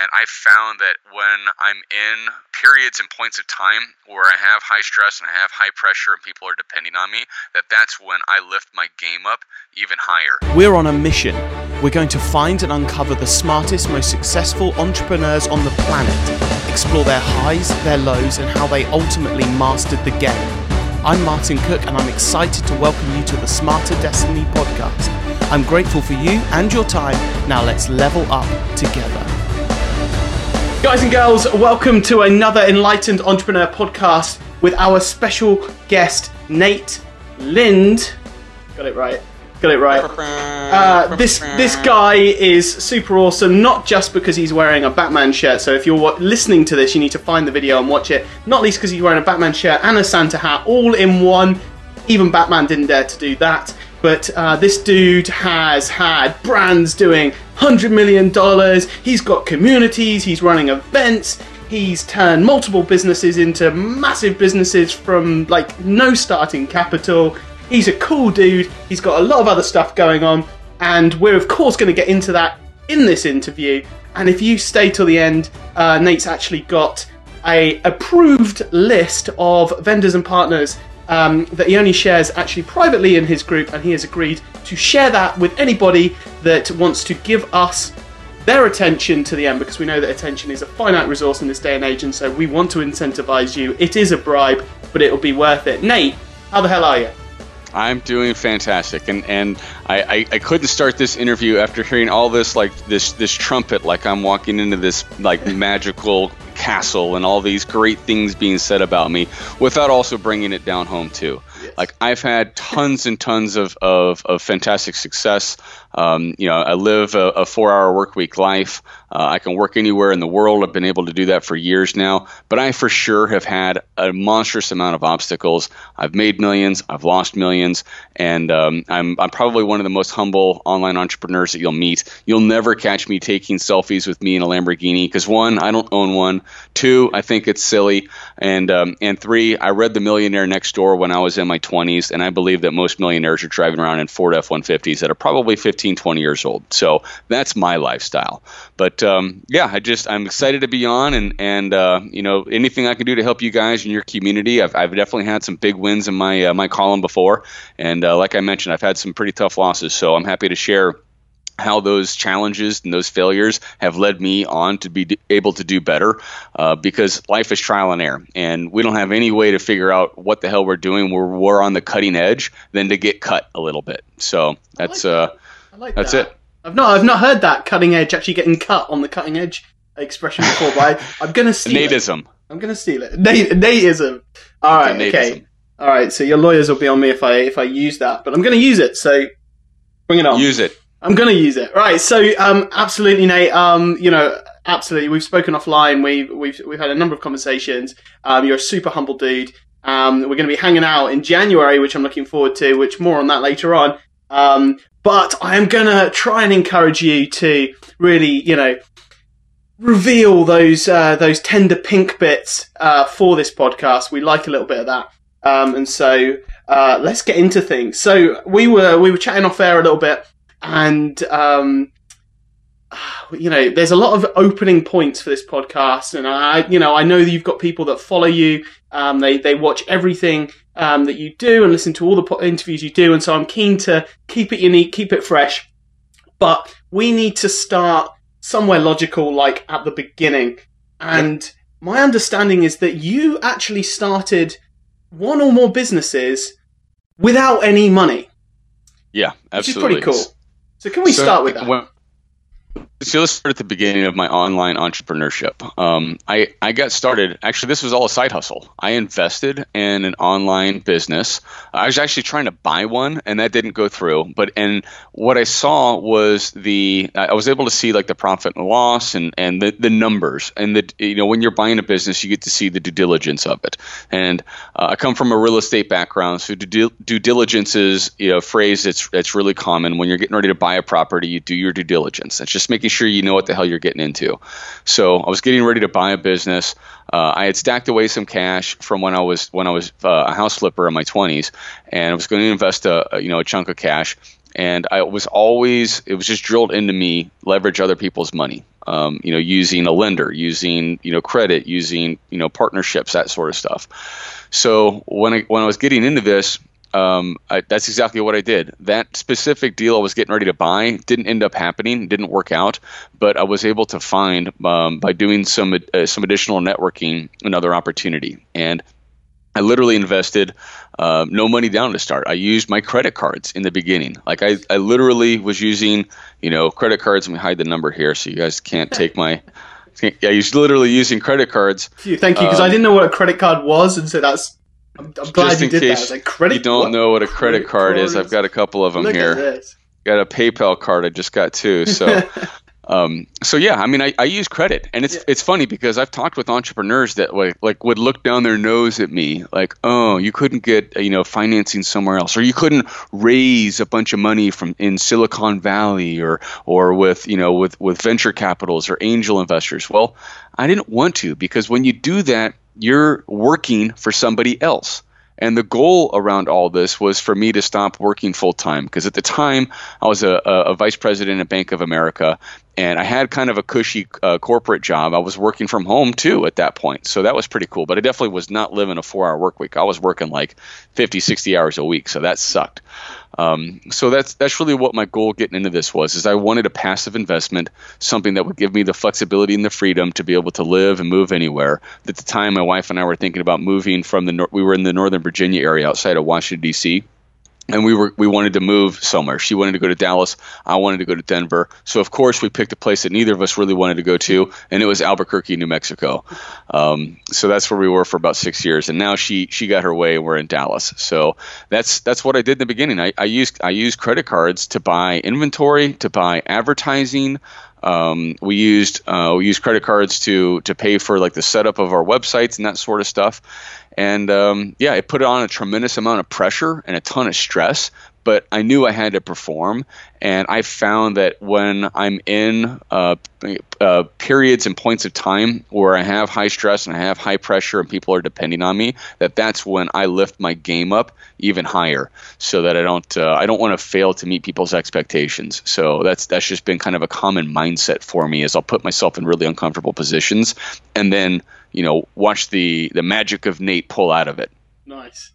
And I found that when I'm in periods and points of time where I have high stress and I have high pressure and people are depending on me, that that's when I lift my game up even higher. We're on a mission. We're going to find and uncover the smartest, most successful entrepreneurs on the planet, explore their highs, their lows, and how they ultimately mastered the game. I'm Martin Cook, and I'm excited to welcome you to the Smarter Destiny podcast. I'm grateful for you and your time. Now let's level up together. Guys and girls, welcome to another Enlightened Entrepreneur podcast with our special guest, Nate Lind. Got it right. Got it right. Uh, this this guy is super awesome, not just because he's wearing a Batman shirt. So if you're listening to this, you need to find the video and watch it. Not least because he's wearing a Batman shirt and a Santa hat, all in one. Even Batman didn't dare to do that. But uh, this dude has had brands doing $100 million. He's got communities, he's running events, he's turned multiple businesses into massive businesses from like no starting capital. He's a cool dude, he's got a lot of other stuff going on, and we're of course going to get into that in this interview. And if you stay till the end, uh, Nate's actually got a approved list of vendors and partners um, that he only shares actually privately in his group, and he has agreed to share that with anybody that wants to give us their attention to the end because we know that attention is a finite resource in this day and age, and so we want to incentivize you. It is a bribe, but it'll be worth it. Nate, how the hell are you? I'm doing fantastic, and and I, I, I, couldn't start this interview after hearing all this like this this trumpet, like I'm walking into this like magical castle and all these great things being said about me, without also bringing it down home too. Like I've had tons and tons of of, of fantastic success. Um, you know, I live a, a four hour work week life. Uh, I can work anywhere in the world. I've been able to do that for years now. But I for sure have had a monstrous amount of obstacles. I've made millions. I've lost millions. And um, I'm, I'm probably one of the most humble online entrepreneurs that you'll meet. You'll never catch me taking selfies with me in a Lamborghini because one, I don't own one. Two, I think it's silly. And, um, and three, I read The Millionaire Next Door when I was in my 20s. And I believe that most millionaires are driving around in Ford F 150s that are probably 15, 20 years old. So that's my lifestyle. But um, yeah, I just I'm excited to be on, and and uh, you know anything I can do to help you guys in your community. I've, I've definitely had some big wins in my uh, my column before, and uh, like I mentioned, I've had some pretty tough losses. So I'm happy to share how those challenges and those failures have led me on to be able to do better uh, because life is trial and error and we don't have any way to figure out what the hell we're doing we're, we're on the cutting edge than to get cut a little bit so that's like uh like that's that. it I've not I've not heard that cutting edge actually getting cut on the cutting edge expression before, but I, am gonna steal Natism. It. I'm gonna steal it. Nate, Natism. All right, okay. All right, so your lawyers will be on me if I if I use that, but I'm gonna use it. So bring it on. Use it. I'm gonna use it. Right. So um, absolutely, Nate. Um, you know, absolutely. We've spoken offline. We've we've we've had a number of conversations. Um, you're a super humble dude. Um, we're to be hanging out in January, which I'm looking forward to. Which more on that later on. Um, but I am gonna try and encourage you to really, you know, reveal those uh, those tender pink bits uh, for this podcast. We like a little bit of that, um, and so uh, let's get into things. So we were we were chatting off air a little bit, and um, you know, there's a lot of opening points for this podcast, and I, you know, I know that you've got people that follow you. Um, they they watch everything um, that you do and listen to all the po- interviews you do, and so I'm keen to keep it unique, keep it fresh. But we need to start somewhere logical, like at the beginning. And yep. my understanding is that you actually started one or more businesses without any money. Yeah, absolutely. Which is pretty cool. So can we so, start with that? When, so let's start at the beginning of my online entrepreneurship. Um, I, I got started, actually, this was all a side hustle. I invested in an online business. I was actually trying to buy one, and that didn't go through. But and what I saw was the, I was able to see like the profit and loss and, and the, the numbers. And the, you know, when you're buying a business, you get to see the due diligence of it. And uh, I come from a real estate background, so due, due diligence is you know, a phrase that's, that's really common. When you're getting ready to buy a property, you do your due diligence. It's just making sure you know what the hell you're getting into. So I was getting ready to buy a business. Uh, I had stacked away some cash from when I was when I was uh, a house flipper in my 20s, and I was going to invest a, a you know a chunk of cash. and I was always it was just drilled into me leverage other people's money. Um, you know, using a lender, using you know credit, using you know partnerships, that sort of stuff. So when I when I was getting into this, um, I, that's exactly what I did. That specific deal I was getting ready to buy didn't end up happening, didn't work out, but I was able to find um, by doing some uh, some additional networking another opportunity. And I literally invested uh, no money down to start. I used my credit cards in the beginning. Like I, I literally was using, you know, credit cards. Let me hide the number here so you guys can't take my. Yeah, he's literally using credit cards. Thank you, because um, I didn't know what a credit card was, and so that's. I'm, I'm glad you did that. Like, credit, you don't what? know what a credit, credit card is, I've got a couple of them Look here. Got a PayPal card I just got two. So Um, so yeah, I mean, I, I use credit, and it's yeah. it's funny because I've talked with entrepreneurs that like like would look down their nose at me, like, oh, you couldn't get you know financing somewhere else, or you couldn't raise a bunch of money from in Silicon Valley, or or with you know with with venture capitals or angel investors. Well, I didn't want to because when you do that, you're working for somebody else. And the goal around all this was for me to stop working full time because at the time I was a, a, vice president at Bank of America and I had kind of a cushy uh, corporate job. I was working from home too at that point. So that was pretty cool. But I definitely was not living a four hour work week. I was working like 50, 60 hours a week. So that sucked. Um, so that's that's really what my goal getting into this was is I wanted a passive investment, something that would give me the flexibility and the freedom to be able to live and move anywhere. At the time, my wife and I were thinking about moving from the we were in the Northern Virginia area outside of Washington D.C and we were we wanted to move somewhere. She wanted to go to Dallas. I wanted to go to Denver. So of course we picked a place that neither of us really wanted to go to, and it was Albuquerque, New Mexico. Um, so that's where we were for about six years. And now she she got her way. And We're in Dallas. So that's that's what I did in the beginning. I, I used I used credit cards to buy inventory, to buy advertising. Um, we used uh, we used credit cards to to pay for like the setup of our websites and that sort of stuff. And um, yeah, it put on a tremendous amount of pressure and a ton of stress, but I knew I had to perform. And I found that when I'm in uh, uh, periods and points of time where I have high stress and I have high pressure and people are depending on me, that that's when I lift my game up even higher, so that I don't uh, I don't want to fail to meet people's expectations. So that's that's just been kind of a common mindset for me. Is I'll put myself in really uncomfortable positions and then you know watch the the magic of Nate pull out of it. Nice.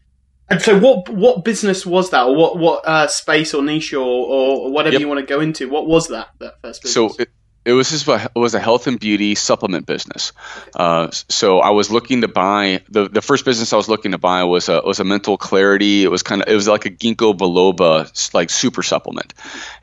And so, what what business was that, or what what uh, space or niche or, or whatever yep. you want to go into? What was that that first business? So it, it was just a, it was a health and beauty supplement business. Uh, so I was looking to buy the, the first business I was looking to buy was a was a mental clarity. It was kind of it was like a ginkgo biloba like super supplement,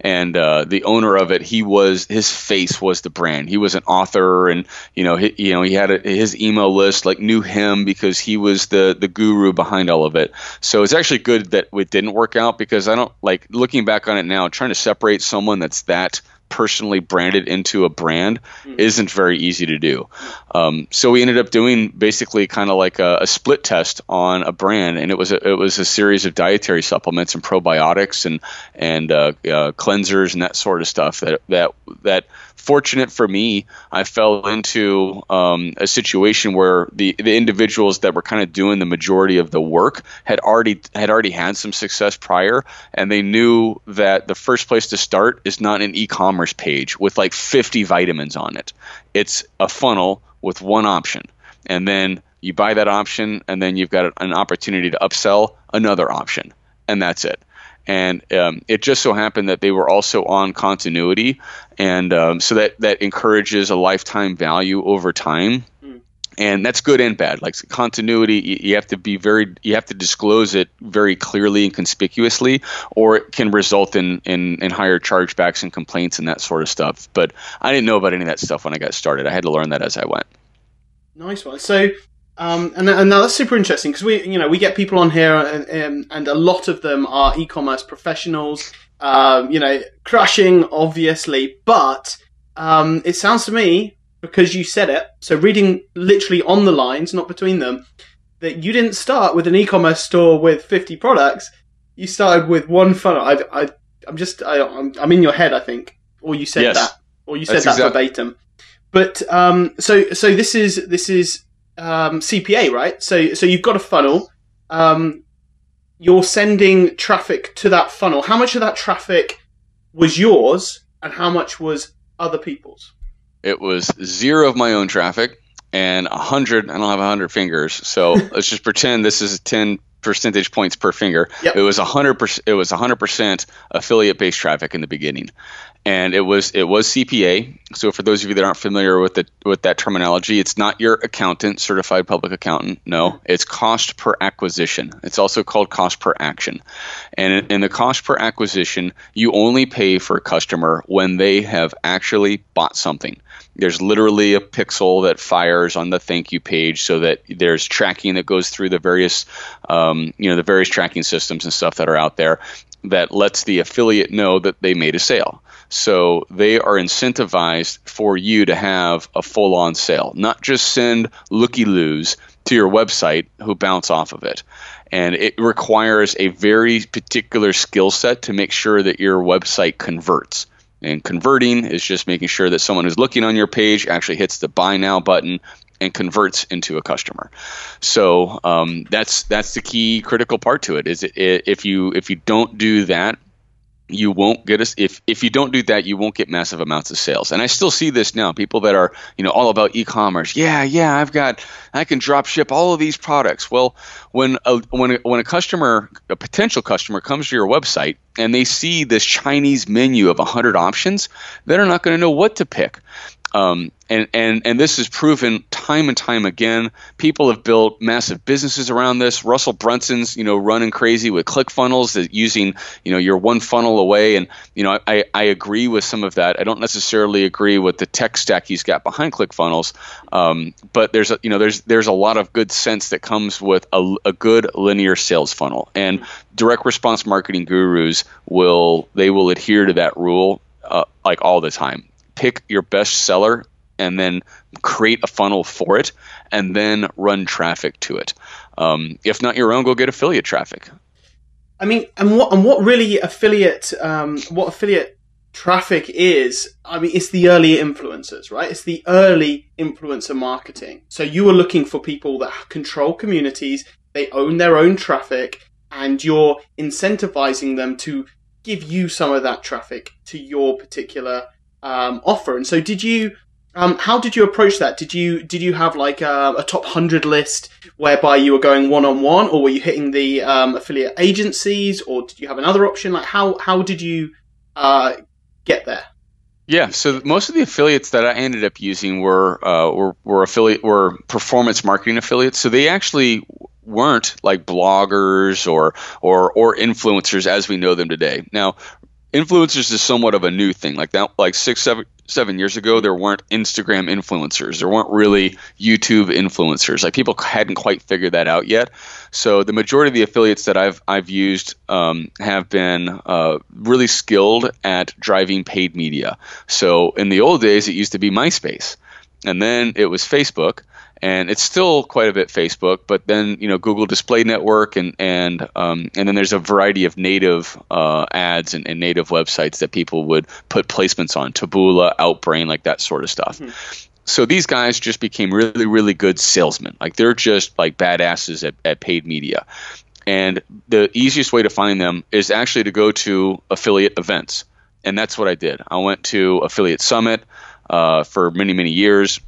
and uh, the owner of it he was his face was the brand. He was an author, and you know he, you know he had a, his email list like knew him because he was the the guru behind all of it. So it's actually good that it didn't work out because I don't like looking back on it now trying to separate someone that's that personally branded into a brand mm. isn't very easy to do. Um, so we ended up doing basically kind of like a, a, split test on a brand, and it was a, it was a series of dietary supplements and probiotics and and uh, uh, cleansers and that sort of stuff that that that fortunate for me, I fell into um, a situation where the the individuals that were kind of doing the majority of the work had already had already had some success prior, and they knew that the first place to start is not an e-commerce page with like 50 vitamins on it. It's a funnel with one option, and then you buy that option, and then you've got an opportunity to upsell another option, and that's it and um, it just so happened that they were also on continuity, and um, so that that encourages a lifetime value over time. Mm. And that's good and bad. Like continuity, you, you have to be very, you have to disclose it very clearly and conspicuously, or it can result in, in in higher chargebacks and complaints and that sort of stuff. But I didn't know about any of that stuff when I got started. I had to learn that as I went. Nice one. So um, and, and now that's super interesting because we, you know, we get people on here, and, and, and a lot of them are e-commerce professionals. Um, you know, crushing obviously, but um, it sounds to me because you said it. So reading literally on the lines, not between them, that you didn't start with an e-commerce store with fifty products. You started with one funnel. I, I, I'm just, I, I'm, I'm in your head, I think, or you said yes. that, or you said That's that verbatim. But um, so, so this is this is um, CPA, right? So so you've got a funnel. Um, you're sending traffic to that funnel. How much of that traffic was yours, and how much was other people's? It was zero of my own traffic and a hundred. I don't have a hundred fingers, so let's just pretend this is a ten percentage points per finger. Yep. It was a hundred percent. It was a hundred percent affiliate based traffic in the beginning, and it was it was CPA. So for those of you that aren't familiar with the with that terminology, it's not your accountant, certified public accountant. No, it's cost per acquisition. It's also called cost per action. And in the cost per acquisition, you only pay for a customer when they have actually bought something. There's literally a pixel that fires on the thank you page, so that there's tracking that goes through the various, um, you know, the various tracking systems and stuff that are out there that lets the affiliate know that they made a sale. So they are incentivized for you to have a full on sale, not just send looky loos to your website who bounce off of it. And it requires a very particular skill set to make sure that your website converts. And converting is just making sure that someone who's looking on your page actually hits the buy now button and converts into a customer. So um, that's that's the key critical part to it. Is it, if you if you don't do that, you won't get us if if you don't do that you won't get massive amounts of sales. And i still see this now. People that are you know all about e-commerce. Yeah yeah i've got i can drop ship all of these products. Well when a when a, when a customer a potential customer comes to your website and they see this chinese menu of 100 options they're not going to know what to pick um, and, and, and this is proven time and time again. People have built massive businesses around this. Russell Brunson's, you know, running crazy with ClickFunnels, that using, you know, your one funnel away. And, you know, I, I agree with some of that. I don't necessarily agree with the tech stack he's got behind ClickFunnels. Um, but there's a, you know, there's, there's a lot of good sense that comes with a, a good linear sales funnel. And direct response marketing gurus will, they will adhere to that rule uh, like all the time pick your best seller and then create a funnel for it and then run traffic to it. Um, if not your own, go get affiliate traffic. I mean, and what and what really affiliate um, what affiliate traffic is? I mean, it's the early influencers, right? It's the early influencer marketing. So you are looking for people that control communities, they own their own traffic, and you're incentivizing them to give you some of that traffic to your particular um, offer. And so, did you? Um, how did you approach that? Did you did you have like a, a top hundred list whereby you were going one on one, or were you hitting the um, affiliate agencies, or did you have another option? Like how how did you uh, get there? Yeah, so most of the affiliates that I ended up using were uh, were, were affiliate were performance marketing affiliates. So they actually weren't like bloggers or or or influencers as we know them today. Now, influencers is somewhat of a new thing. Like that, like six, seven, seven years ago, there weren't Instagram influencers. There weren't really YouTube influencers. Like people hadn't quite figured that out yet. So the majority of the affiliates that I've I've used um, have been uh, really skilled at driving paid media. So in the old days, it used to be MySpace, and then it was Facebook and it's still quite a bit Facebook. But then you know Google Display Network and and um, and then there's a variety of native uh, ads and, and, native websites that people would put placements on, Taboola, Outbrain, like that sort of stuff. Mm-hmm. So these guys just became really really good salesmen. Like they're just like badasses at, at paid media. And the easiest way to find them is actually to go to affiliate events. And that's what I did. I went to Affiliate Summit uh, for many, many years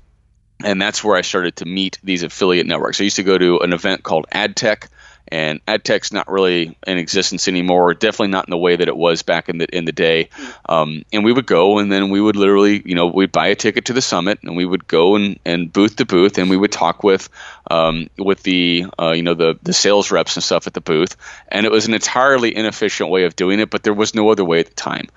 and that's where I started to meet these affiliate networks. I used to go to an event called AdTech, and AdTech's not really in existence anymore. Definitely not in the way that it was back in the in the day. Um, and we would go, and then we would literally, you know, we'd buy a ticket to the summit, and we would go and, and booth to booth, and we would talk with um, with the uh, you know the the sales reps and stuff at the booth. And it was an entirely inefficient way of doing it, but there was no other way at the time.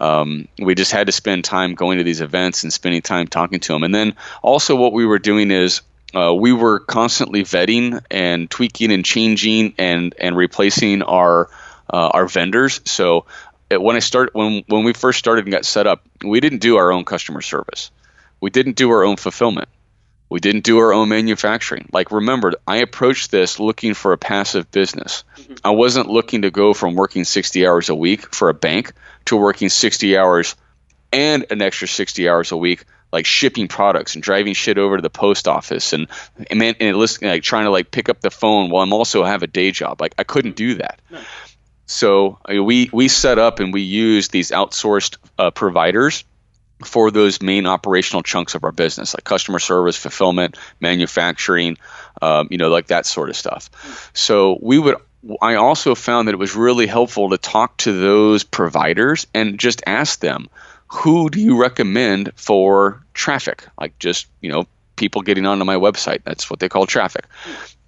Um, we just had to spend time going to these events and spending time talking to them. And then also what we were doing is uh, we were constantly vetting and tweaking and changing and and replacing our uh, our vendors. So it, when I started when when we first started and got set up, we didn't do our own customer service. We didn't do our own fulfillment. We didn't do our own manufacturing. Like remember, I approached this looking for a passive business. Mm-hmm. I wasn't looking to go from working 60 hours a week for a bank to working 60 hours and an extra 60 hours a week like shipping products and driving shit over to the post office and and, man, and listen, like trying to like pick up the phone while I'm also have a day job. Like I couldn't do that. No. So I mean, we we set up and we use these outsourced uh, providers for those main operational chunks of our business, like customer service, fulfillment, manufacturing, um, you know, like that sort of stuff. So we would. I also found that it was really helpful to talk to those providers and just ask them, who do you recommend for traffic? Like just you know people getting onto my website. That's what they call traffic.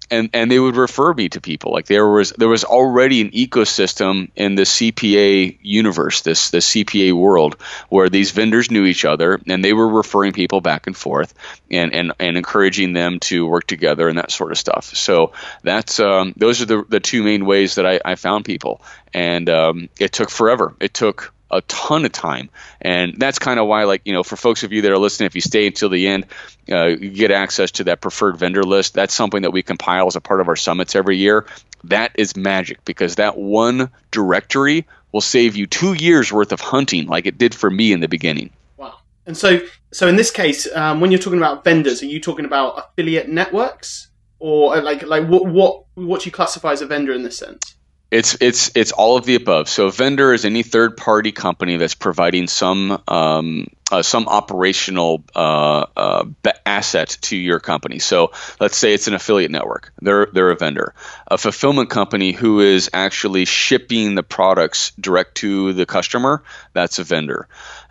And and they would refer me to people. Like there was there was already an ecosystem in the CPA universe this the CPA world where these vendors knew each other and they were referring people back and forth and and, and encouraging them to work together and that sort of stuff. So that's um, those are the, the two main ways that I, I found people. And um, it took forever. It took a ton of time. And that's kind of why, like, you know, for folks of you that are listening, if you stay until the end, uh, you get access to that preferred vendor list. That's something that we compile as a part of our summits every year. That is magic because that one directory will save you two years worth of hunting, like it did for me in the beginning. Wow. And so, so in this case, um, when you're talking about vendors, are you talking about affiliate networks, or uh, like like what what what you classify as a vendor in this sense? It's it's it's all of the above. So a vendor is any third party company that's providing some um, uh, some operational uh, uh, asset to your company. So let's say it's an affiliate network. They're they're a vendor. A fulfillment company who is actually shipping the products direct to the customer. That's a vendor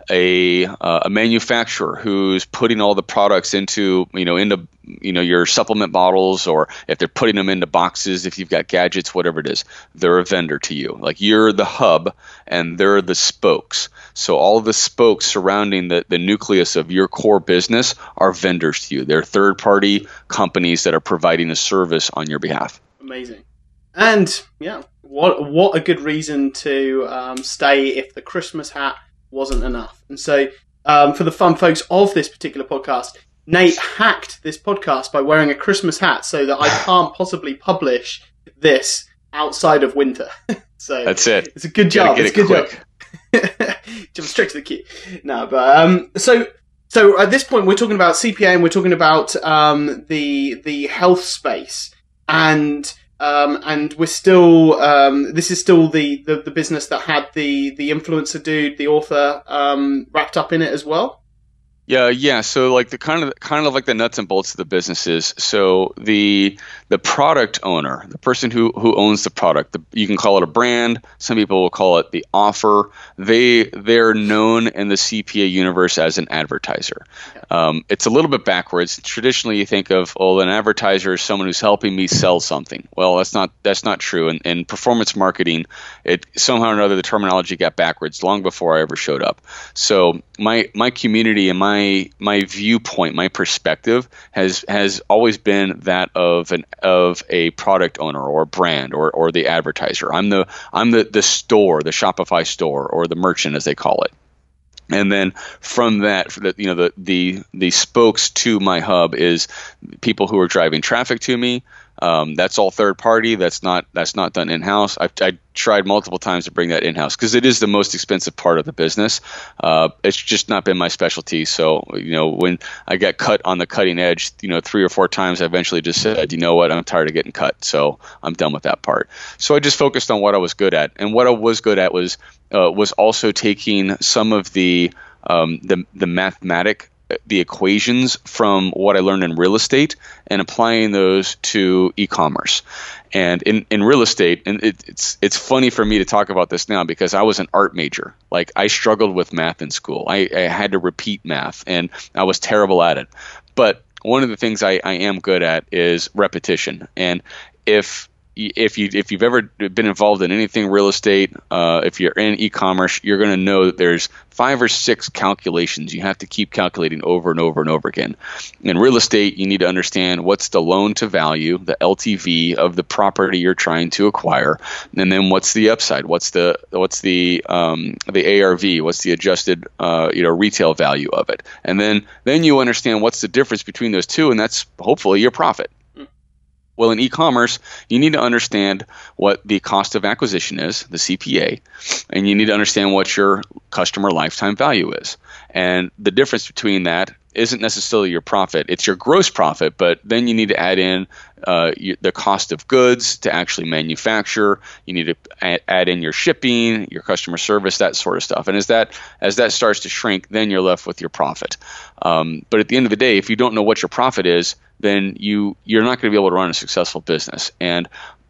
a, uh, a manufacturer who's putting all the products into you know into you know your supplement bottles or if they're putting them into boxes if you've got gadgets whatever it is they're a vendor to you. Like you're the hub and they're the spokes. So all the spokes surrounding the, the nucleus of your core business are vendors to you. They're third party companies that are providing a service on your behalf. Amazing. And yeah what what a good reason to um, stay if the christmas hat wasn't enough. And so, um, for the fun folks of this particular podcast, Nate hacked this podcast by wearing a Christmas hat so that I can't possibly publish this outside of winter. so that's it. It's a good job. It's a good quick. job. Jump straight to the key. No, but um, so so at this point we're talking about CPA and we're talking about um, the the health space and um, and we're still um, this is still the, the, the business that had the the influencer dude, the author, um, wrapped up in it as well. Yeah, yeah. So like the kind of kind of like the nuts and bolts of the businesses. So the the product owner, the person who who owns the product, the, you can call it a brand. Some people will call it the offer. They they're known in the CPA universe as an advertiser. Um, it's a little bit backwards. Traditionally, you think of oh, an advertiser is someone who's helping me sell something. Well, that's not that's not true. In, in performance marketing, it somehow or another the terminology got backwards long before I ever showed up. So my my community and my my my viewpoint, my perspective has has always been that of an of a product owner or brand or or the advertiser. I'm the I'm the the store, the Shopify store or the merchant as they call it and then from that you know the the the spokes to my hub is people who are driving traffic to me um, that's all third party. That's not that's not done in house. I've, I tried multiple times to bring that in house because it is the most expensive part of the business. Uh, it's just not been my specialty. So you know when I got cut on the cutting edge, you know three or four times, I eventually just said, you know what, I'm tired of getting cut. So I'm done with that part. So I just focused on what I was good at, and what I was good at was uh, was also taking some of the um, the the mathematic the equations from what I learned in real estate and applying those to e-commerce. And in, in real estate, and it, it's it's funny for me to talk about this now because I was an art major. Like I struggled with math in school. I, I had to repeat math, and I was terrible at it. But one of the things I, I am good at is repetition. And if if you if you've ever been involved in anything real estate, uh, if you're in e-commerce, you're going to know that there's five or six calculations you have to keep calculating over and over and over again. In real estate, you need to understand what's the loan to value, the LTV of the property you're trying to acquire, and then what's the upside, what's the what's the um, the ARV, what's the adjusted uh, you know retail value of it, and then then you understand what's the difference between those two, and that's hopefully your profit. Well, in e commerce, you need to understand what the cost of acquisition is, the CPA, and you need to understand what your customer lifetime value is. And the difference between that isn't necessarily your profit. It's your gross profit, but then you need to add in uh, the cost of goods to actually manufacture. You need to add, add, in your shipping, your customer service, that sort of stuff. And as that as that starts to shrink, then you're left with your profit. Um, but at the end of the day, if you don't know what your profit is, then you you're not going to be able to run a successful business. And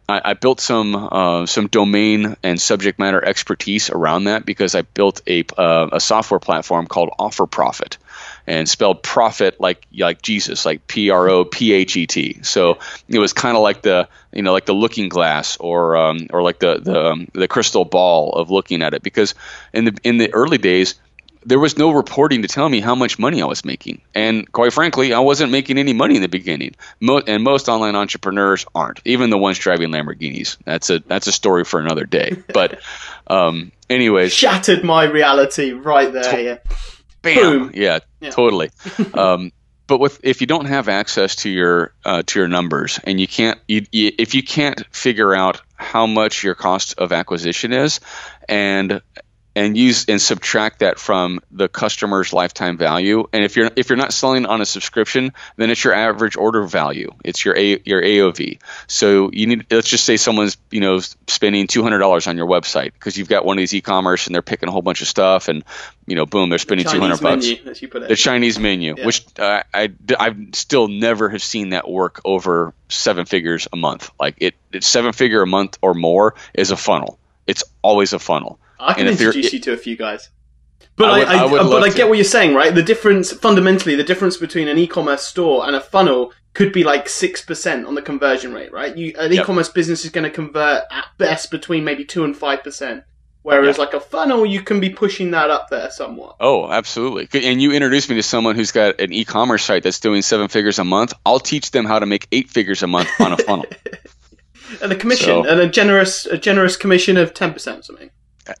I, I built some uh, some domain and subject matter expertise around that because I built a uh, a software platform called Offer Prophet, and spelled profit like like Jesus, like P R O P H E T. So it was kind of like the you know like the looking glass or um, or like the the um, the crystal ball of looking at it because in the in the early days there was no reporting to tell me how much money I was making. And quite frankly, I wasn't making any money in the beginning. Mo- and most online entrepreneurs aren't, even the ones driving Lamborghinis. That's a that's a story for another day. But um, anyways, shattered my reality right there. To- yeah. Bam. Boom. Yeah, yeah. totally. um, but with if you don't have access to your uh, to your numbers and you can't you, you, if you can't figure out how much your cost of acquisition is and and use and subtract that from the customer's lifetime value. And if you're if you're not selling on a subscription, then it's your average order value. It's your a, your AOV. So you need let's just say someone's you know spending two hundred dollars on your website because you've got one of these e-commerce and they're picking a whole bunch of stuff and you know boom they're spending two hundred bucks. The Chinese menu, yeah. which uh, I I still never have seen that work over seven figures a month. Like it, it's seven figure a month or more is a funnel. It's always a funnel I can introduce you to a few guys. But I, would, I, I, uh, I but I get what you're saying, right? The difference, fundamentally, the difference between an e-commerce store and a funnel could be like six percent on the conversion rate, right? You, an yep. e-commerce business is going to convert at best between maybe two and five percent, whereas yep. like a funnel, you can be pushing that up there somewhat. Oh, absolutely! And you introduced me to someone who's got an e-commerce site that's doing seven figures a month. I'll teach them how to make eight figures a month on a funnel. and a commission, so, and a generous, a generous commission of ten percent, something.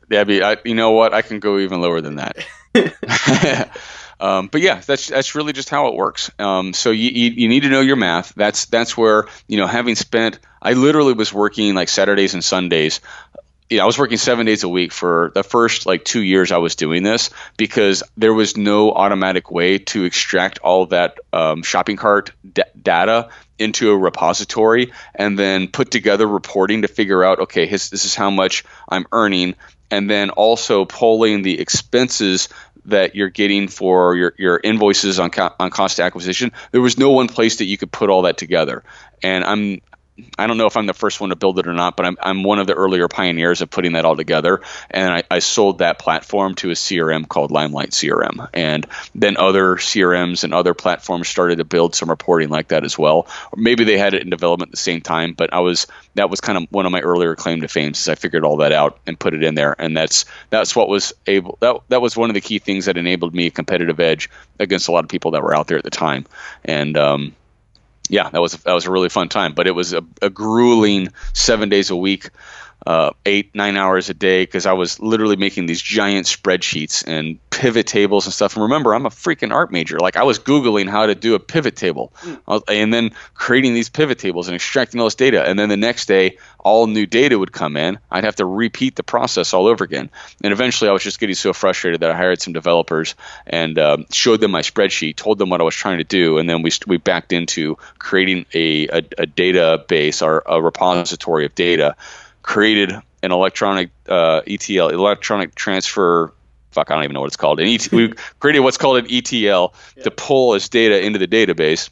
Debbie, I, you know what? I can go even lower than that. um, but yeah, that's that's really just how it works. Um, so you, you, you need to know your math. That's that's where you know having spent. I literally was working like Saturdays and Sundays. You know, I was working seven days a week for the first like two years I was doing this because there was no automatic way to extract all that um, shopping cart d- data into a repository and then put together reporting to figure out okay his, this is how much i'm earning. And then also pulling the expenses that you're getting for your, your invoices on, co- on cost acquisition. There was no one place that you could put all that together. And i'm I don't know if I'm the first one to build it or not, but I'm, I'm one of the earlier pioneers of putting that all together. And I, I sold that platform to a CRM called Limelight CRM. And then other CRMs and other platforms started to build some reporting like that as well. Or maybe they had it in development at the same time, but I was that was kind of one of my earlier claim to fame since I figured all that out and put it in there. And that's that's what was able that that was one of the key things that enabled me a competitive edge against a lot of people that were out there at the time. And um, yeah, that was that was a really fun time. But it was a, a grueling seven days a week uh, eight nine hours a day because I was literally making these giant spreadsheets and pivot tables and stuff. And remember, I'm a freaking art major. Like I was googling how to do a pivot table, mm. and then creating these pivot tables and extracting all this data. And then the next day, all new data would come in. I'd have to repeat the process all over again. And eventually, I was just getting so frustrated that I hired some developers and uh, showed them my spreadsheet, told them what I was trying to do, and then we we backed into creating a a, a database or a repository of data created an electronic uh, ETL, electronic transfer. Fuck, I don't even know what it's called. An ET, we created what's called an ETL yeah. to pull as data into the database.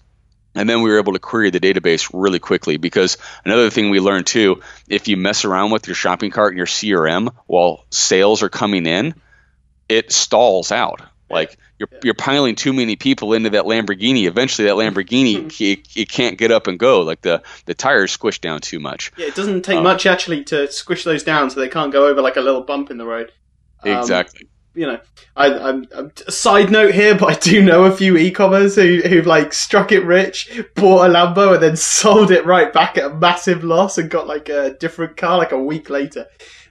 And then we were able to query the database really quickly because another thing we learned too, if you mess around with your shopping cart and your CRM while sales are coming in, it stalls out. Like you're yeah. you're piling too many people into that Lamborghini. Eventually, that Lamborghini it, it, can't get up and go. Like the the tires squish down too much. Yeah, it doesn't take um, much actually to squish those down, so they can't go over like a little bump in the road. Um, exactly. You know, I, I'm, I'm a side note here, but I do know a few e-commerce who who've like struck it rich, bought a Lambo, and then sold it right back at a massive loss and got like a different car like a week later.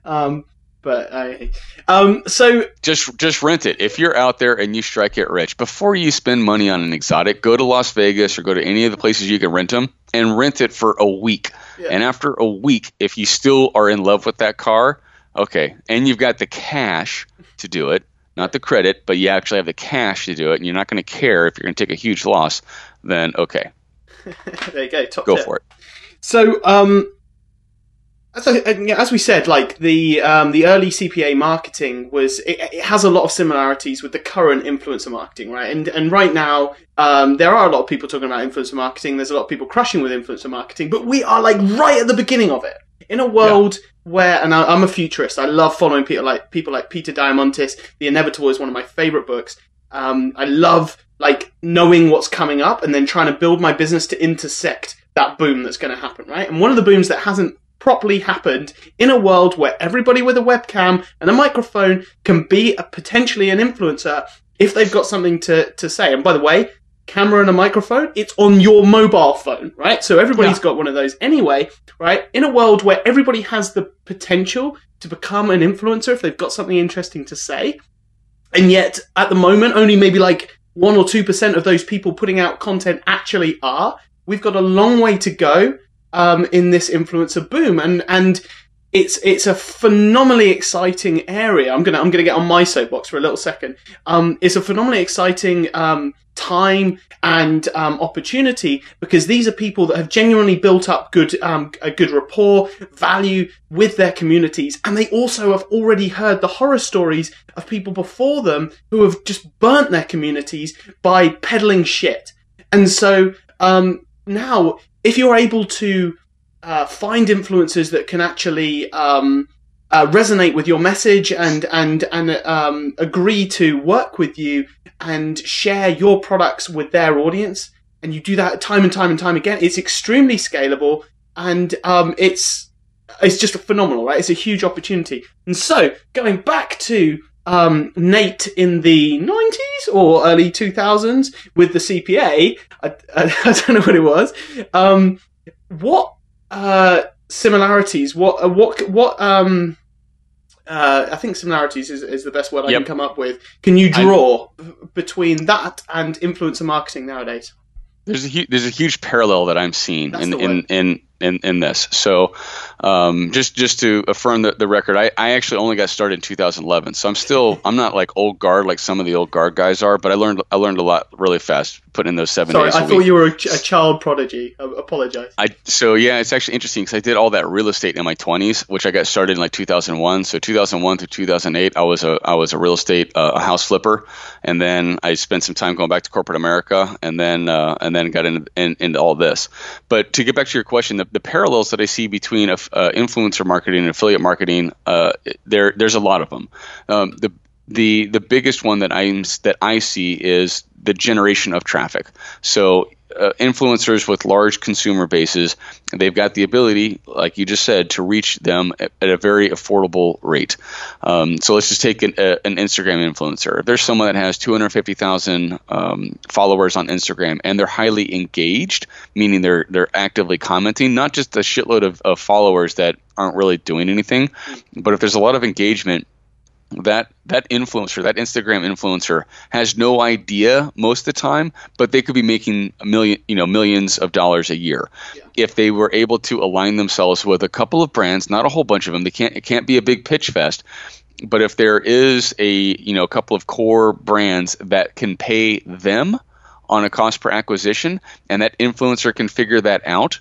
Um, but I, um, so just just rent it. If you're out there and you strike it rich, before you spend money on an exotic, go to Las Vegas or go to any of the places you can rent them and rent it for a week. Yeah. And after a week, if you still are in love with that car, okay, and you've got the cash to do it, not the credit, but you actually have the cash to do it, and you're not going to care if you're going to take a huge loss, then okay, there you go. Top go tip. for it. So, um, as, I, as we said, like the um, the early CPA marketing was, it, it, has a lot of similarities with the current influencer marketing, right? And and right now, um, there are a lot of people talking about influencer marketing. There's a lot of people crushing with influencer marketing, but we are like right at the beginning of it. In a world yeah. where, and I, am a futurist, I love following people like people like Peter Diamandis. The Inevitable is one of my favorite books. Um, I love like knowing what's coming up and then trying to build my business to intersect that boom that's going to happen, right? And one of the booms that hasn't properly happened in a world where everybody with a webcam and a microphone can be a, potentially an influencer if they've got something to, to say. And by the way, camera and a microphone, it's on your mobile phone, right? So everybody's yeah. got one of those anyway, right? In a world where everybody has the potential to become an influencer if they've got something interesting to say, and yet at the moment, only maybe like one or two percent of those people putting out content actually are. We've got a long way to go um, in this influencer boom, and and it's it's a phenomenally exciting area. I'm gonna I'm gonna get on my soapbox for a little second. Um, it's a phenomenally exciting um, time and um, opportunity because these are people that have genuinely built up good um, a good rapport, value with their communities, and they also have already heard the horror stories of people before them who have just burnt their communities by peddling shit. And so um, now if you're able to uh, find influencers that can actually um, uh, resonate with your message and and and um, agree to work with you and share your products with their audience, and you do that time and time and time again, it's extremely scalable and um, it's it's just phenomenal, right? It's a huge opportunity. And so going back to um, Nate in the 90s or early 2000s with the CPA. I, I, I don't know what it was. Um, what uh, similarities? What uh, what what? Um, uh, I think similarities is, is the best word I yep. can come up with. Can you draw I, between that and influencer marketing nowadays? There's a hu- there's a huge parallel that I'm seeing in, in, in in in this. So um, just just to affirm the, the record, I, I actually only got started in 2011, so I'm still I'm not like old guard like some of the old guard guys are, but I learned I learned a lot really fast putting in those seven Sorry, days. I thought week. you were a, a, child prodigy. I apologize. I so yeah, it's actually interesting because I did all that real estate in my 20s, which I got started in like 2001. So 2001 to 2008, I was a I was a real estate uh, a house flipper, and then I spent some time going back to corporate America, and then uh, and then got into in, into all this. But to get back to your question, the, the parallels that I see between uh, influencer marketing and affiliate marketing, uh, there there's a lot of them. Um, the the the biggest one that I that I see is the generation of traffic. So uh, influencers with large consumer bases, they've got the ability, like you just said, to reach them at, at a very affordable rate. Um, so let's just take an, a, an, Instagram influencer. If there's someone that has 250,000 um, followers on Instagram and they're highly engaged, meaning they're they're actively commenting, not just a shitload of, of followers that aren't really doing anything, but if there's a lot of engagement that that influencer, that Instagram influencer, has no idea most of the time, but they could be making a million, you know, millions of dollars a year yeah. if they were able to align themselves with a couple of brands, not a whole bunch of them. They can't it can't be a big pitch fest, but if there is a you know a couple of core brands that can pay them on a cost per acquisition, and that influencer can figure that out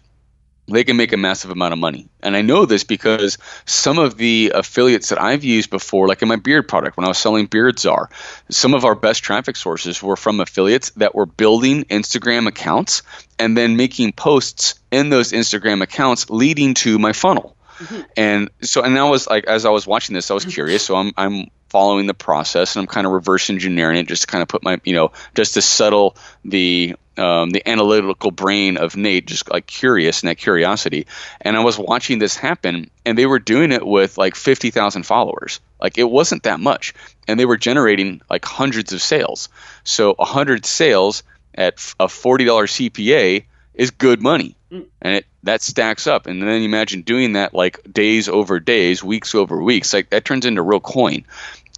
they can make a massive amount of money. And I know this because some of the affiliates that I've used before, like in my beard product, when I was selling Beard Czar, some of our best traffic sources were from affiliates that were building Instagram accounts and then making posts in those Instagram accounts leading to my funnel. Mm-hmm. And so, and I was like, as I was watching this, I was curious. So I'm, I'm following the process and I'm kind of reverse engineering it just to kind of put my, you know, just to settle the um, the analytical brain of Nate, just like curious and that curiosity. And I was watching this happen, and they were doing it with like 50,000 followers. Like it wasn't that much. And they were generating like hundreds of sales. So 100 sales at a $40 CPA is good money. Mm. And it that stacks up. And then you imagine doing that like days over days, weeks over weeks, like that turns into real coin.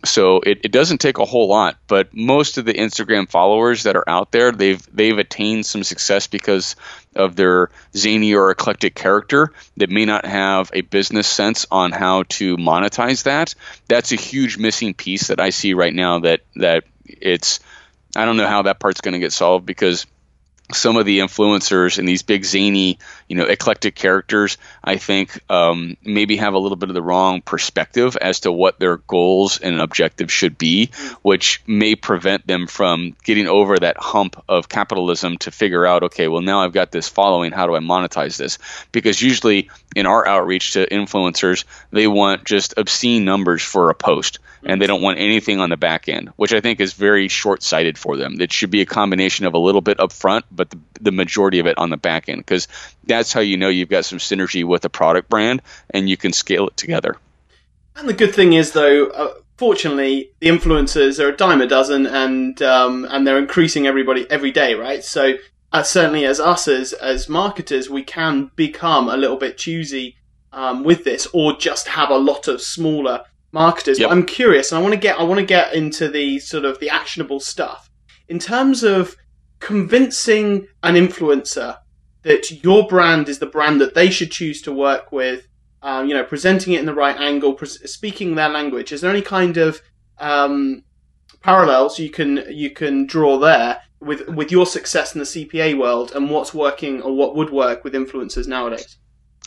So it, it doesn't take a whole lot, but most of the Instagram followers that are out there, they've they've attained some success because of their zany or eclectic character that may not have a business sense on how to monetize that. That's a huge missing piece that I see right now that that it's I don't know how that part's going to get solved because some of the influencers and these big zany, you know, eclectic characters, I think um, maybe have a little bit of the wrong perspective as to what their goals and objectives should be, which may prevent them from getting over that hump of capitalism to figure out, okay, well now I've got this following, how do I monetize this? Because usually in our outreach to influencers, they want just obscene numbers for a post and they don't want anything on the back end, which I think is very short sighted for them. It should be a combination of a little bit up front, but the, the majority of it on the back end, because that's how you know you've got some synergy with a product brand and you can scale it together. And the good thing is, though, uh, fortunately, the influencers are a dime a dozen, and um, and they're increasing everybody every day, right? So uh, certainly, as us as as marketers, we can become a little bit choosy um, with this, or just have a lot of smaller marketers. Yep. But I'm curious, and I want to get I want to get into the sort of the actionable stuff in terms of convincing an influencer that your brand is the brand that they should choose to work with. Um, you know, presenting it in the right angle, pres- speaking their language. Is there any kind of um, parallels you can you can draw there with with your success in the CPA world and what's working or what would work with influencers nowadays?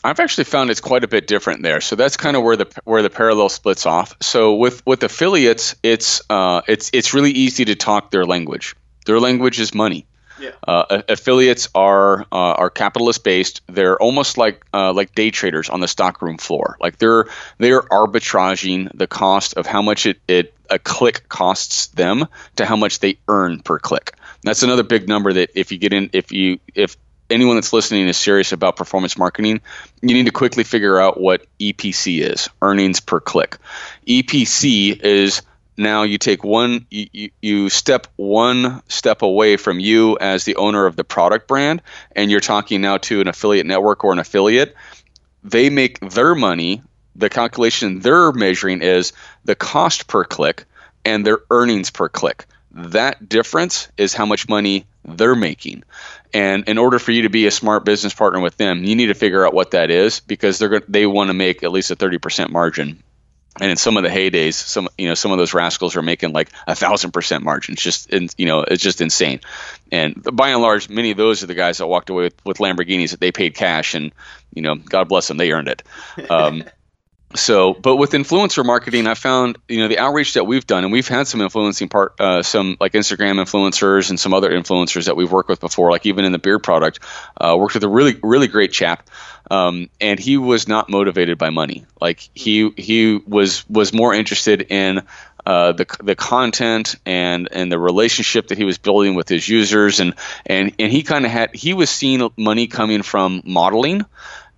I've actually found it's quite a bit different there. So that's kind of where the where the parallel splits off. So with with affiliates, it's uh, it's it's really easy to talk their language. Their language is money. Yeah. Uh, affiliates are uh, are capitalist based. They're almost like uh, like day traders on the stockroom floor. Like they're they're arbitraging the cost of how much it, it a click costs them to how much they earn per click. That's another big number that if you get in if you if anyone that's listening is serious about performance marketing, you need to quickly figure out what EPC is, earnings per click. EPC is now you take one you, you step one step away from you as the owner of the product brand and you're talking now to an affiliate network or an affiliate. They make their money. The calculation they're measuring is the cost per click and their earnings per click. That difference is how much money they're making. And in order for you to be a smart business partner with them you need to figure out what that is because they're they want to make at least a 30% margin and in some of the heydays, some you know some of those rascals are making like a thousand percent margins. Just in, you know, it's just insane. And by and large, many of those are the guys that walked away with, with Lamborghinis that they paid cash, and you know, God bless them, they earned it. Um, so, but with influencer marketing, I found you know the outreach that we've done, and we've had some influencing part, uh, some like Instagram influencers and some other influencers that we've worked with before, like even in the beer product, uh, worked with a really really great chap, um, and he was not motivated by money. Like he he was was more interested in uh, the the content and and the relationship that he was building with his users and and and he kind of had he was seeing money coming from modeling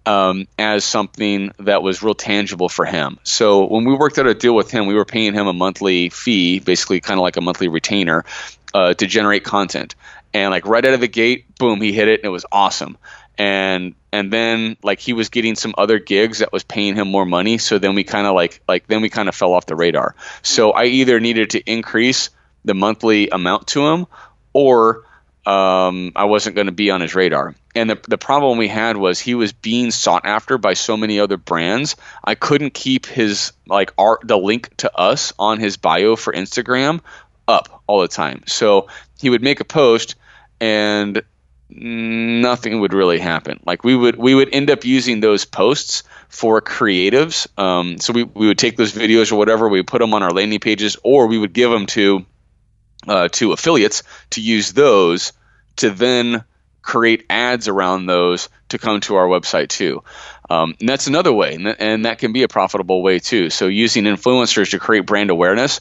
um, as something that was real tangible for him. So when we worked out a deal with him, we were paying him a monthly fee, basically kind of like a monthly retainer, uh, to generate content. And like right out of the gate, boom, he hit it, and it was awesome. And and then like he was getting some other gigs that was paying him more money. So then we kind of like like then we kind of fell off the radar. So I either needed to increase the monthly amount to him, or um, I wasn't going to be on his radar. And the, the problem we had was he was being sought after by so many other brands. I couldn't keep his like art the link to us on his bio for Instagram up all the time. So he would make a post and nothing would really happen. Like we would we would end up using those posts for creatives. Um, so we, we would take those videos or whatever, we put them on our landing pages, or we would give them to uh, to affiliates to use those to then create ads around those to come to our website too. Um, and that's another way, and, th- and that can be a profitable way too. So using influencers to create brand awareness,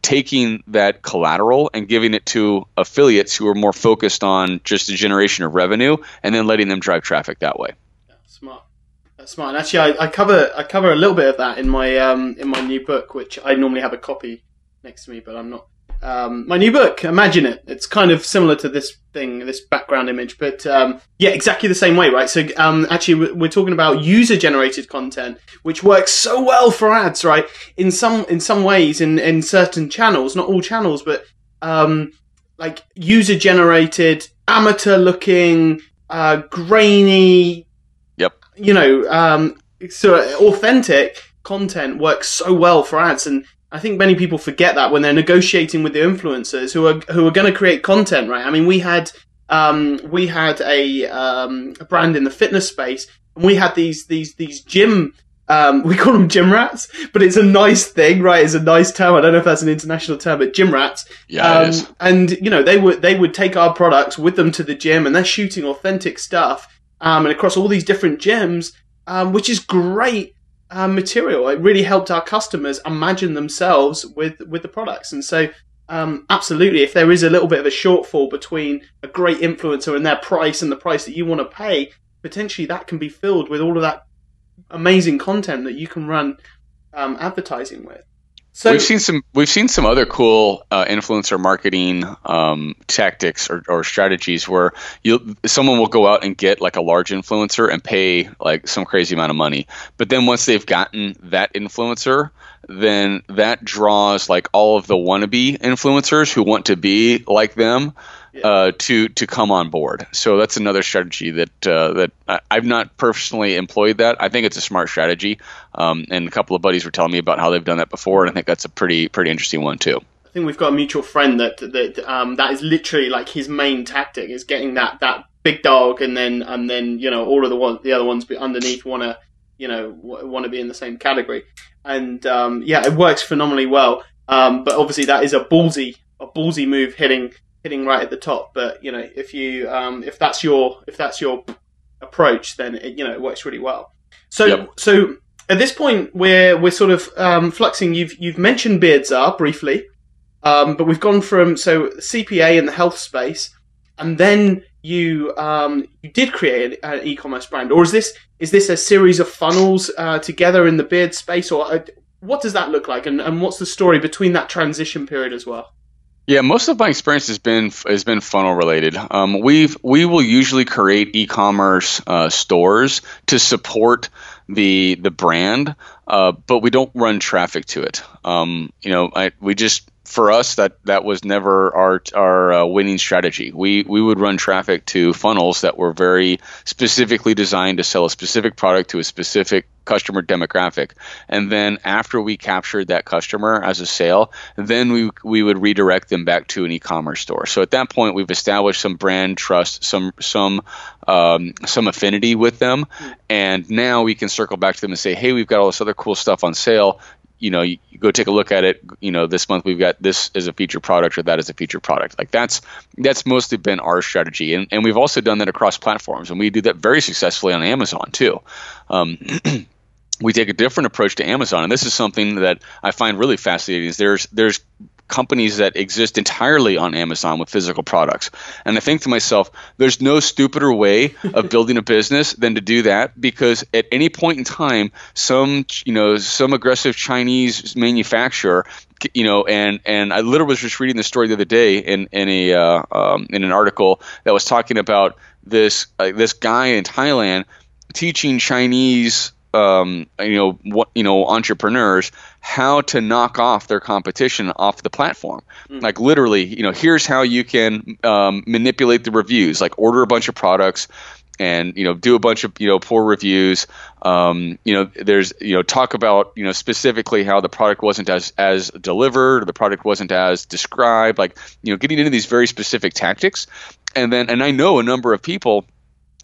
taking that collateral and giving it to affiliates who are more focused on just the generation of revenue, and then letting them drive traffic that way. Smart. That's smart. And actually, I, I cover I cover a little bit of that in my um, in my new book, which I normally have a copy next to me, but I'm not um, my new book, Imagine It. It's kind of similar to this thing, this background image, but um, yeah, exactly the same way, right? So um, actually, we're talking about user-generated content, which works so well for ads, right? In some in some ways, in in certain channels, not all channels, but um, like user-generated, amateur-looking, uh, grainy, Yep. you know, um, sort of authentic content works so well for ads and I think many people forget that when they're negotiating with the influencers who are who are going to create content, right? I mean, we had um, we had a, um, a brand in the fitness space, and we had these these these gym. Um, we call them gym rats, but it's a nice thing, right? It's a nice term. I don't know if that's an international term, but gym rats. Yeah, it is. And you know, they would they would take our products with them to the gym, and they're shooting authentic stuff, um, and across all these different gyms, um, which is great uh, material. It really helped our customers imagine themselves with with the products, and so um, absolutely, if there is a little bit of a shortfall between a great influencer and their price and the price that you want to pay, potentially that can be filled with all of that amazing content that you can run um, advertising with. So we've seen some we've seen some other cool uh, influencer marketing um, tactics or, or strategies where you someone will go out and get like a large influencer and pay like some crazy amount of money, but then once they've gotten that influencer, then that draws like all of the wannabe influencers who want to be like them uh, to to come on board. So that's another strategy that uh, that I, I've not personally employed. That I think it's a smart strategy, um, and a couple of buddies were telling me about how they've done that before, and I think that's a pretty pretty interesting one too. I think we've got a mutual friend that that um, that is literally like his main tactic is getting that that big dog, and then and then you know all of the one the other ones underneath want to you know want to be in the same category, and um, yeah, it works phenomenally well. Um, but obviously that is a ballsy a ballsy move hitting hitting right at the top. But you know, if you um, if that's your if that's your approach, then it, you know it works really well. So Yep. so at this point, we're we're sort of um, fluxing. You've you've mentioned Beards are briefly, um, but we've gone from so CPA in the health space, and then you um, you did create an e-commerce brand, or is this is this a series of funnels uh, together in the beard space, or uh, what does that look like, and, and what's the story between that transition period as well? Yeah, most of my experience has been has been funnel related. Um, we've we will usually create e-commerce uh, stores to support the the brand, uh, but we don't run traffic to it. Um, you know, I, we just for us that that was never our our uh, winning strategy. We we would run traffic to funnels that were very specifically designed to sell a specific product to a specific customer demographic, and then after we captured that customer as a sale, then we we would redirect them back to an e-commerce store. So at that point, we've established some brand trust, some some um, some affinity with them, and now we can circle back to them and say, hey, we've got all this other cool stuff on sale you know, you, you go take a look at it. You know, this month we've got this as a feature product or that as a feature product. Like that's that's mostly been our strategy, and and we've also done that across platforms, and we do that very successfully on Amazon too. Um, we take a different approach to Amazon, and this is something that I find really fascinating. Is there's there's companies that exist entirely on Amazon with physical products. And I think to myself, there's no stupider way of building a business than to do that because at any point in time, some you know some aggressive Chinese manufacturer you know, and and I literally was just reading the story the other day in in a uh, um, in an article that was talking about this uh, this guy in Thailand teaching Chinese um, you know what you know entrepreneurs how to knock off their competition off the platform. Like literally you know here's how you can um, manipulate the reviews. Like order a bunch of products and you know do a bunch of you know poor reviews. Um, you know there's you know talk about you know specifically how the product wasn't as as delivered or the product wasn't as described. Like you know getting into these very specific tactics. And then and i know a number of people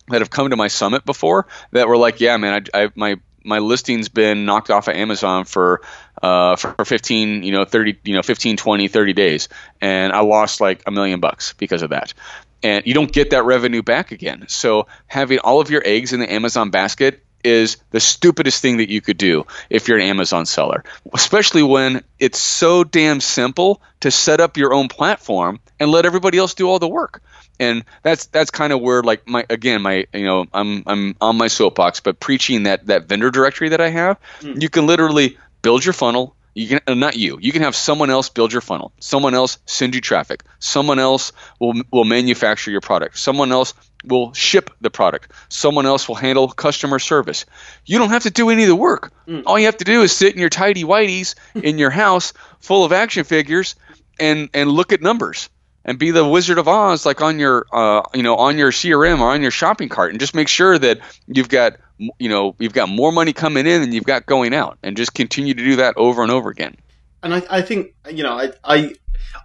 that have come to my summit before that were like, yeah, man, I, I my my listing's been knocked off of Amazon for uh, for 15, you know, 30, you know, 15, 20, 30 days, and I lost like a million bucks because of that. And you don't get that revenue back again. So having all of your eggs in the Amazon basket is the stupidest thing that you could do if you're an Amazon seller, especially when it's so damn simple to set up your own platform and let everybody else do all the work and that's that's kind of where like my again my you know I'm I'm on my soapbox, but preaching that that vendor directory that I have, you can literally build your funnel, You can uh, not you. You can have someone else build your funnel. Someone else send you traffic. Someone else will will manufacture your product. Someone else will ship the product. Someone else will handle customer service. You don't have to do any of the work. Mm. All you have to do is sit in your tidy whities in your house full of action figures and and look at numbers and be the Wizard of Oz, like on your, uh, you know, on your CRM or on your shopping cart, and just make sure that you've got, you know, you've got more money coming in than you've got going out, and just continue to do that over and over again. And I, I think, you know, I, I,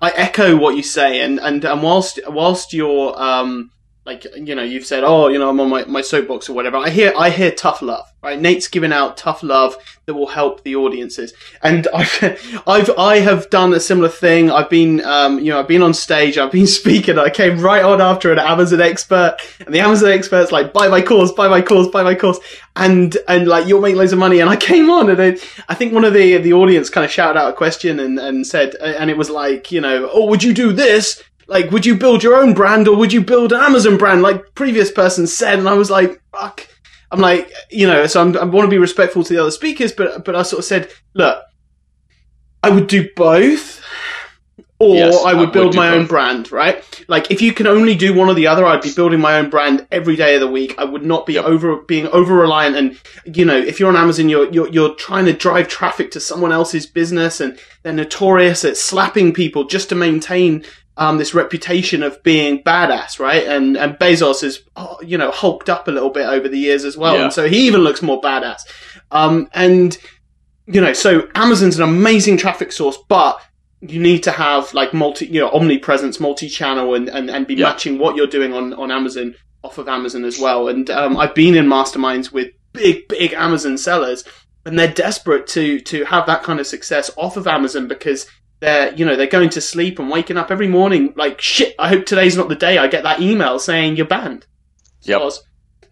I echo what you say, and and, and whilst whilst you're, um, like you know you've said oh you know i'm on my, my soapbox or whatever. I hear i hear tough love right? Nate's giving out tough love that will help the audiences. And i've i've i have done a similar thing. I've been um you know i've been on stage i've been speaking i came right on after an amazon expert and the amazon expert's like buy my course buy my course buy my course. And and like you'll make loads of money. And i came on and it, i think one of the the audience kind of shouted out a question and and said and it was like you know oh would you do this like, would you build your own brand or would you build an Amazon brand like previous person said? And I was like, fuck. I'm like, you know, so I'm, i want to be respectful to the other speakers, but but I sort of said, look, I would do both, or yes, I would build would my both. own brand, right? Like, if you can only do one or the other, I'd be building my own brand every day of the week. I would not be yep. over being over reliant, and you know, if you're on Amazon, you're, you're you're trying to drive traffic to someone else's business, and they're notorious at slapping people just to maintain um, this reputation of being badass, right? And and Bezos is oh, you know hulked up a little bit over the years as well, yeah. and so he even looks more badass. Um, and you know, so Amazon's an amazing traffic source, but you need to have like multi, you know, omnipresence, multi-channel, and and, and be yeah. matching what you're doing on on Amazon off of Amazon as well. And um, I've been in masterminds with big big Amazon sellers, and they're desperate to to have that kind of success off of Amazon because they're you know they're going to sleep and waking up every morning like shit. I hope today's not the day I get that email saying you're banned. Yep.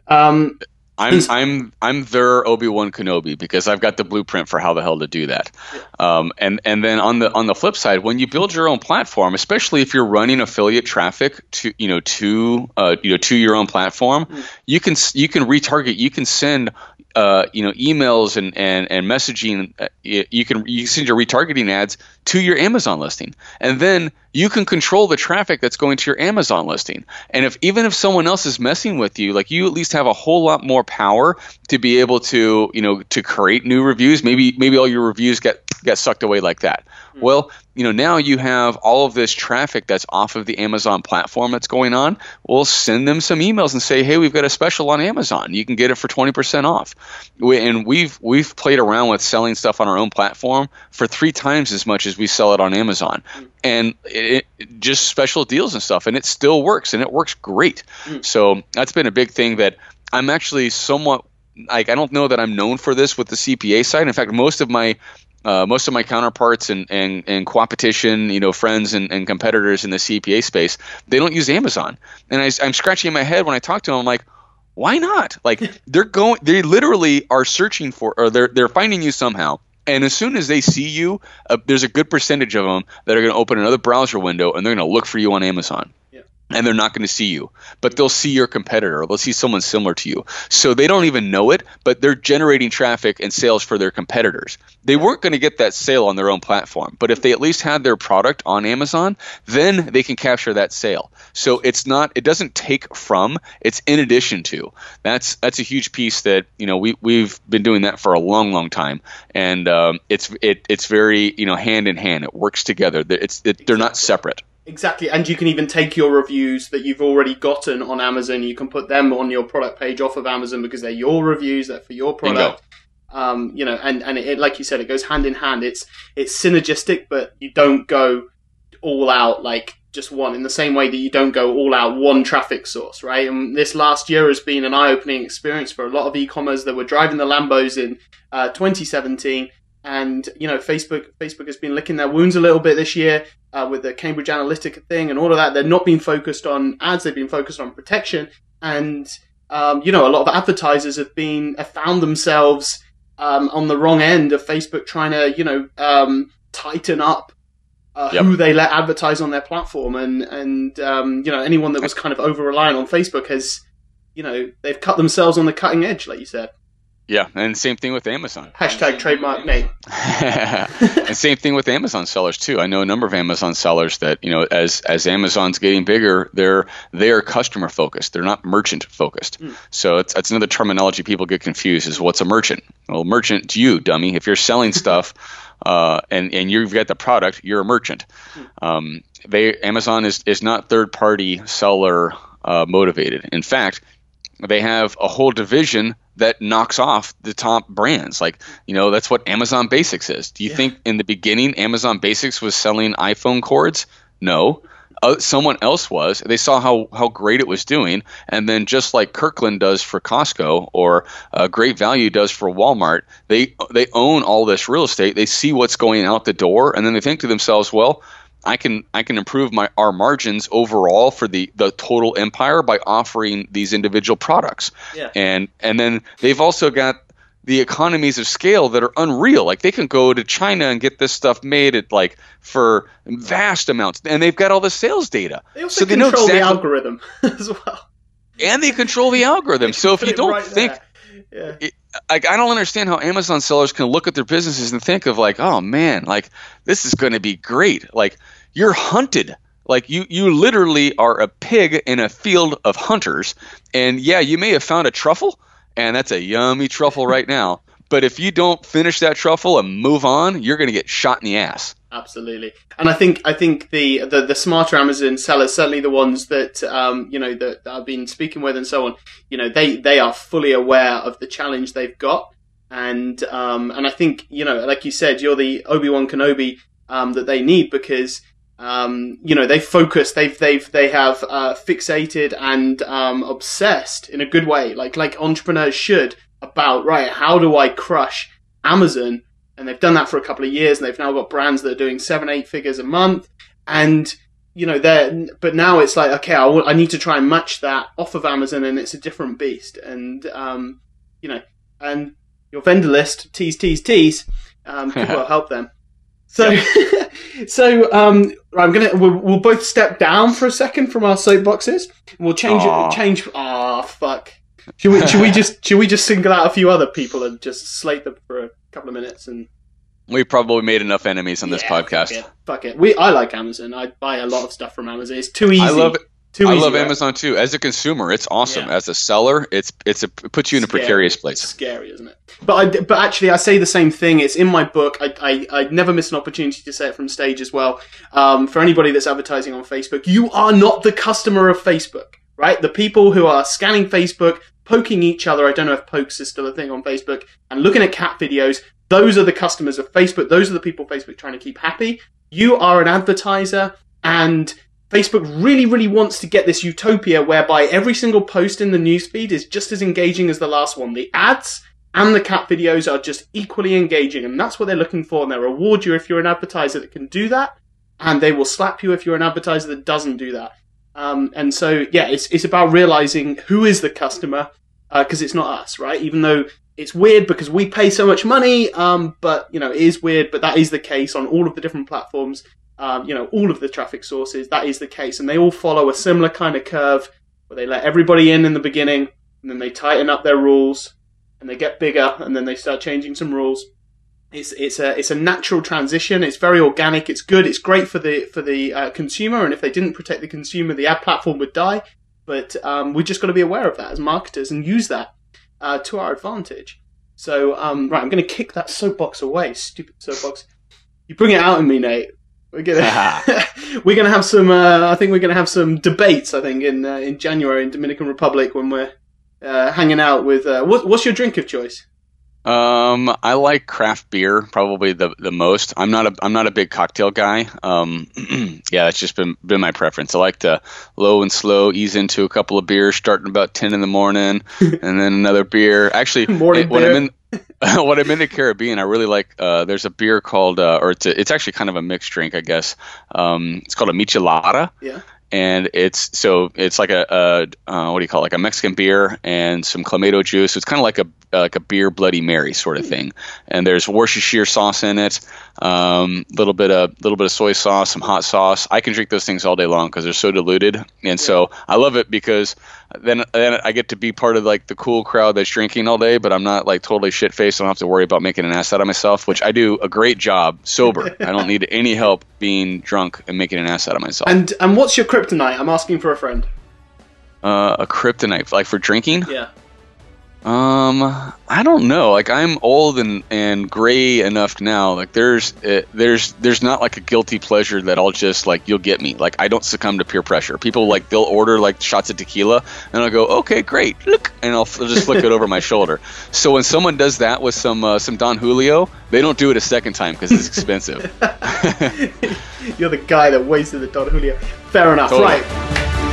Um, I'm I'm I'm their Obi Wan Kenobi because I've got the blueprint for how the hell to do that. Um, and and then on the on the flip side, when you build your own platform, especially if you're running affiliate traffic to you know to uh, you know to your own platform, mm. you can you can retarget. You can send uh, you know emails and and and messaging uh, you can you can send your retargeting ads to your Amazon listing. And then you can control the traffic that's going to your Amazon listing. And if even if someone else is messing with you like you at least have a whole lot more power to be able to you know to create new reviews. Maybe maybe all your reviews get get sucked away like that. Mm-hmm. well you know now you have all of this traffic that's off of the Amazon platform that's going on. We'll send them some emails and say, hey, we've got a special on Amazon. You can get it for twenty percent off. We, and we've we've played around with selling stuff on our own platform for three times as much as we sell it on Amazon, mm. and it, it, just special deals and stuff, and it still works and it works great. Mm. So that's been a big thing that I'm actually somewhat like I don't know that I'm known for this with the CPA side. In fact, most of my uh, most of my counterparts and, and, and competition, you know, friends and, and competitors in the CPA space, they don't use Amazon. And I, I'm scratching my head when I talk to them. I'm like, why not? Like they're going, they literally are searching for, or they're they're finding you somehow. And as soon as they see you, uh, there's a good percentage of them that are going to open another browser window and they're going to look for you on Amazon and they're not going to see you but they'll see your competitor they'll see someone similar to you. So they don't even know it but they're generating traffic and sales for their competitors. They weren't going to get that sale on their own platform but if they at least had their product on amazon then they can capture that sale. So it's not it doesn't take from it's in addition to. That's that's a huge piece that you know we, we've been doing that for a long long time. And um, it's it, it's very you know hand in hand. It works together. It's it, they're not separate Exactly, and you can even take your reviews that you've already gotten on Amazon. You can put them on your product page off of Amazon because they're your reviews. They're for your product. Um, you know, and and it, like you said, it goes hand in hand. It's it's synergistic, but you don't go all out like just one. In the same way that you don't go all out one traffic source, right? And this last year has been an eye-opening experience for a lot of e-commerce that were driving the Lambos in uh, 2017 and you know Facebook Facebook has been licking their wounds a little bit this year uh, with the Cambridge Analytica thing and all of that. They're not being focused on ads; they've been focused on protection. And um, you know, a lot of advertisers have been have found themselves um, on the wrong end of Facebook trying to you know um, tighten up. Uh, yep. Who they let advertise on their platform, and and um, you know anyone that was kind of over reliant on Facebook has, you know, they've cut themselves on the cutting edge, like you said. Yeah, and same thing with Amazon. Hashtag trademark name. and same thing with Amazon sellers too. I know a number of Amazon sellers that you know, as as Amazon's getting bigger, they're they're customer focused. They're not merchant focused. Mm. So it's that's another terminology people get confused. Is what's a merchant? Well, merchant to you, dummy. If you're selling stuff. Uh, and and you've got the product, you're a merchant. Hmm. Um, they Amazon is is not third party seller uh, motivated. In fact, they have a whole division that knocks off the top brands. Like, you know, that's what Amazon Basics is. Do you yeah. think in the beginning Amazon Basics was selling iPhone cords? No. Uh, someone else was. They saw how, how great it was doing, and then just like Kirkland does for Costco or uh, Great Value does for Walmart, they they own all this real estate. They see what's going out the door, and then they think to themselves, well, I can I can improve my our margins overall for the the total empire by offering these individual products. Yeah. And and then they've also got the economies of scale that are unreal. Like they can go to China and get this stuff made at like for vast amounts, and they've got all the sales data. They also so they control exactly, the algorithm as well. And they control the algorithm. so if you don't right think. Yeah. It, like I don't understand how Amazon sellers can look at their businesses and think of like, oh man, like this is going to be great. Like you're hunted. Like you, you literally are a pig in a field of hunters. And yeah, you may have found a truffle, and that's a yummy truffle right now. But if you don't finish that truffle and move on, you're going to get shot in the ass. Absolutely, and I think I think the, the, the smarter Amazon sellers, certainly the ones that um, you know that, that I've been speaking with and so on, you know they they are fully aware of the challenge they've got, and um, and I think you know like you said, you're the Obi Wan Kenobi um, that they need because um, you know, they focus, they've, they've, they have, uh, fixated and, um, obsessed in a good way, like, like entrepreneurs should about, right, how do I crush Amazon? And they've done that for a couple of years and they've now got brands that are doing seven, eight figures a month. And, you know, they're, but now it's like, okay, I, w- I need to try and match that off of Amazon and it's a different beast. And, um, you know, and your vendor list, tease, tease, tease, um, could well help them. So, so um, I'm gonna we'll, we'll, both step down for a second from our soapboxes. We'll change Aww. it. Change. Ah, oh, fuck. Should we? should we just? Should we just single out a few other people and just slate them for a couple of minutes and? We probably made enough enemies on yeah, this podcast. Fuck it. fuck it. We. I like Amazon. I buy a lot of stuff from Amazon. It's too easy. I love it. Too I love right? Amazon too. As a consumer, it's awesome. Yeah. As a seller, it's it's a, it puts you in a precarious place. It's scary, isn't it? But I, but actually, I say the same thing. It's in my book. I, I, I never miss an opportunity to say it from stage as well. Um, for anybody that's advertising on Facebook, you are not the customer of Facebook, right? The people who are scanning Facebook, poking each other. I don't know if pokes is still a thing on Facebook, and looking at cat videos. Those are the customers of Facebook. Those are the people Facebook trying to keep happy. You are an advertiser, and Facebook really, really wants to get this utopia whereby every single post in the newsfeed is just as engaging as the last one. The ads and the cat videos are just equally engaging, and that's what they're looking for. And they reward you if you're an advertiser that can do that, and they will slap you if you're an advertiser that doesn't do that. Um, and so, yeah, it's it's about realizing who is the customer because uh, it's not us, right? Even though it's weird because we pay so much money, um, but you know, it is weird. But that is the case on all of the different platforms um, you know, all of the traffic sources, that is the case. And they all follow a similar kind of curve where they let everybody in in the beginning and then they tighten up their rules and they get bigger and then they start changing some rules. It's, it's a it's a natural transition. It's very organic. It's good. It's great for the for the uh, consumer. And if they didn't protect the consumer, the ad platform would die. But um, we just got to be aware of that as marketers and use that uh, to our advantage. So um, right, I'm going to kick that soapbox away. Stupid soapbox. You bring it out in me, Nate. We're gonna we're gonna have some. Uh, I think we're gonna have some debates. I think in uh, in January in Dominican Republic when we're uh, hanging out with. Uh, what, what's your drink of choice? Um, I like craft beer probably the the most. I'm not a I'm not a big cocktail guy. Um, yeah, that's just been been my preference. I like to low and slow ease into a couple of beers, starting about ten in the morning, and then another beer. Actually, Morning when beer. I'm in when I'm in the Caribbean, I really like. Uh, there's a beer called, uh, or it's a, it's actually kind of a mixed drink, I guess. Um, it's called a michelada. Yeah. And it's so it's like a, a uh, what do you call it? like a Mexican beer and some clamato juice. It's kind of like a uh, like a beer Bloody Mary sort of thing. And there's Worcestershire sauce in it, a um, little bit of little bit of soy sauce, some hot sauce. I can drink those things all day long because they're so diluted, and so I love it because then then I get to be part of like the cool crowd that's drinking all day, but I'm not like totally shit faced. I don't have to worry about making an ass out of myself, which I do a great job sober. I don't need any help being drunk and making an ass out of myself. And and what's your kryptonite? I'm asking for a friend. Uh, a kryptonite, like for drinking? Yeah. Um, I don't know. Like I'm old and and gray enough now. Like there's uh, there's there's not like a guilty pleasure that I'll just like you'll get me. Like I don't succumb to peer pressure. People like they'll order like shots of tequila and I'll go okay great look and I'll, I'll just flick it over my shoulder. So when someone does that with some uh, some Don Julio, they don't do it a second time because it's expensive. You're the guy that wasted the Don Julio. Fair enough. Totally. Right.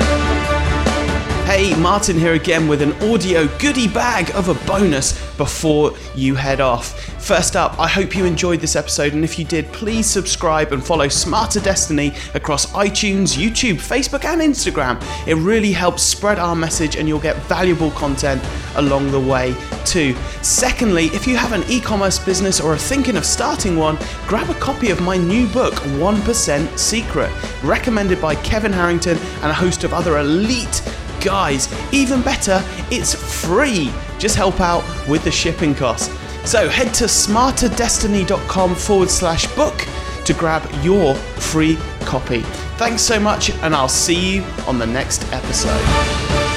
Hey, Martin here again with an audio goodie bag of a bonus before you head off. First up, I hope you enjoyed this episode, and if you did, please subscribe and follow Smarter Destiny across iTunes, YouTube, Facebook, and Instagram. It really helps spread our message, and you'll get valuable content along the way too. Secondly, if you have an e commerce business or are thinking of starting one, grab a copy of my new book, 1% Secret, recommended by Kevin Harrington and a host of other elite guys, even better, it's free. Just help out with the shipping costs. So head to smarterdestiny.com forward slash book to grab your free copy. Thanks so much, and I'll see you on the next episode.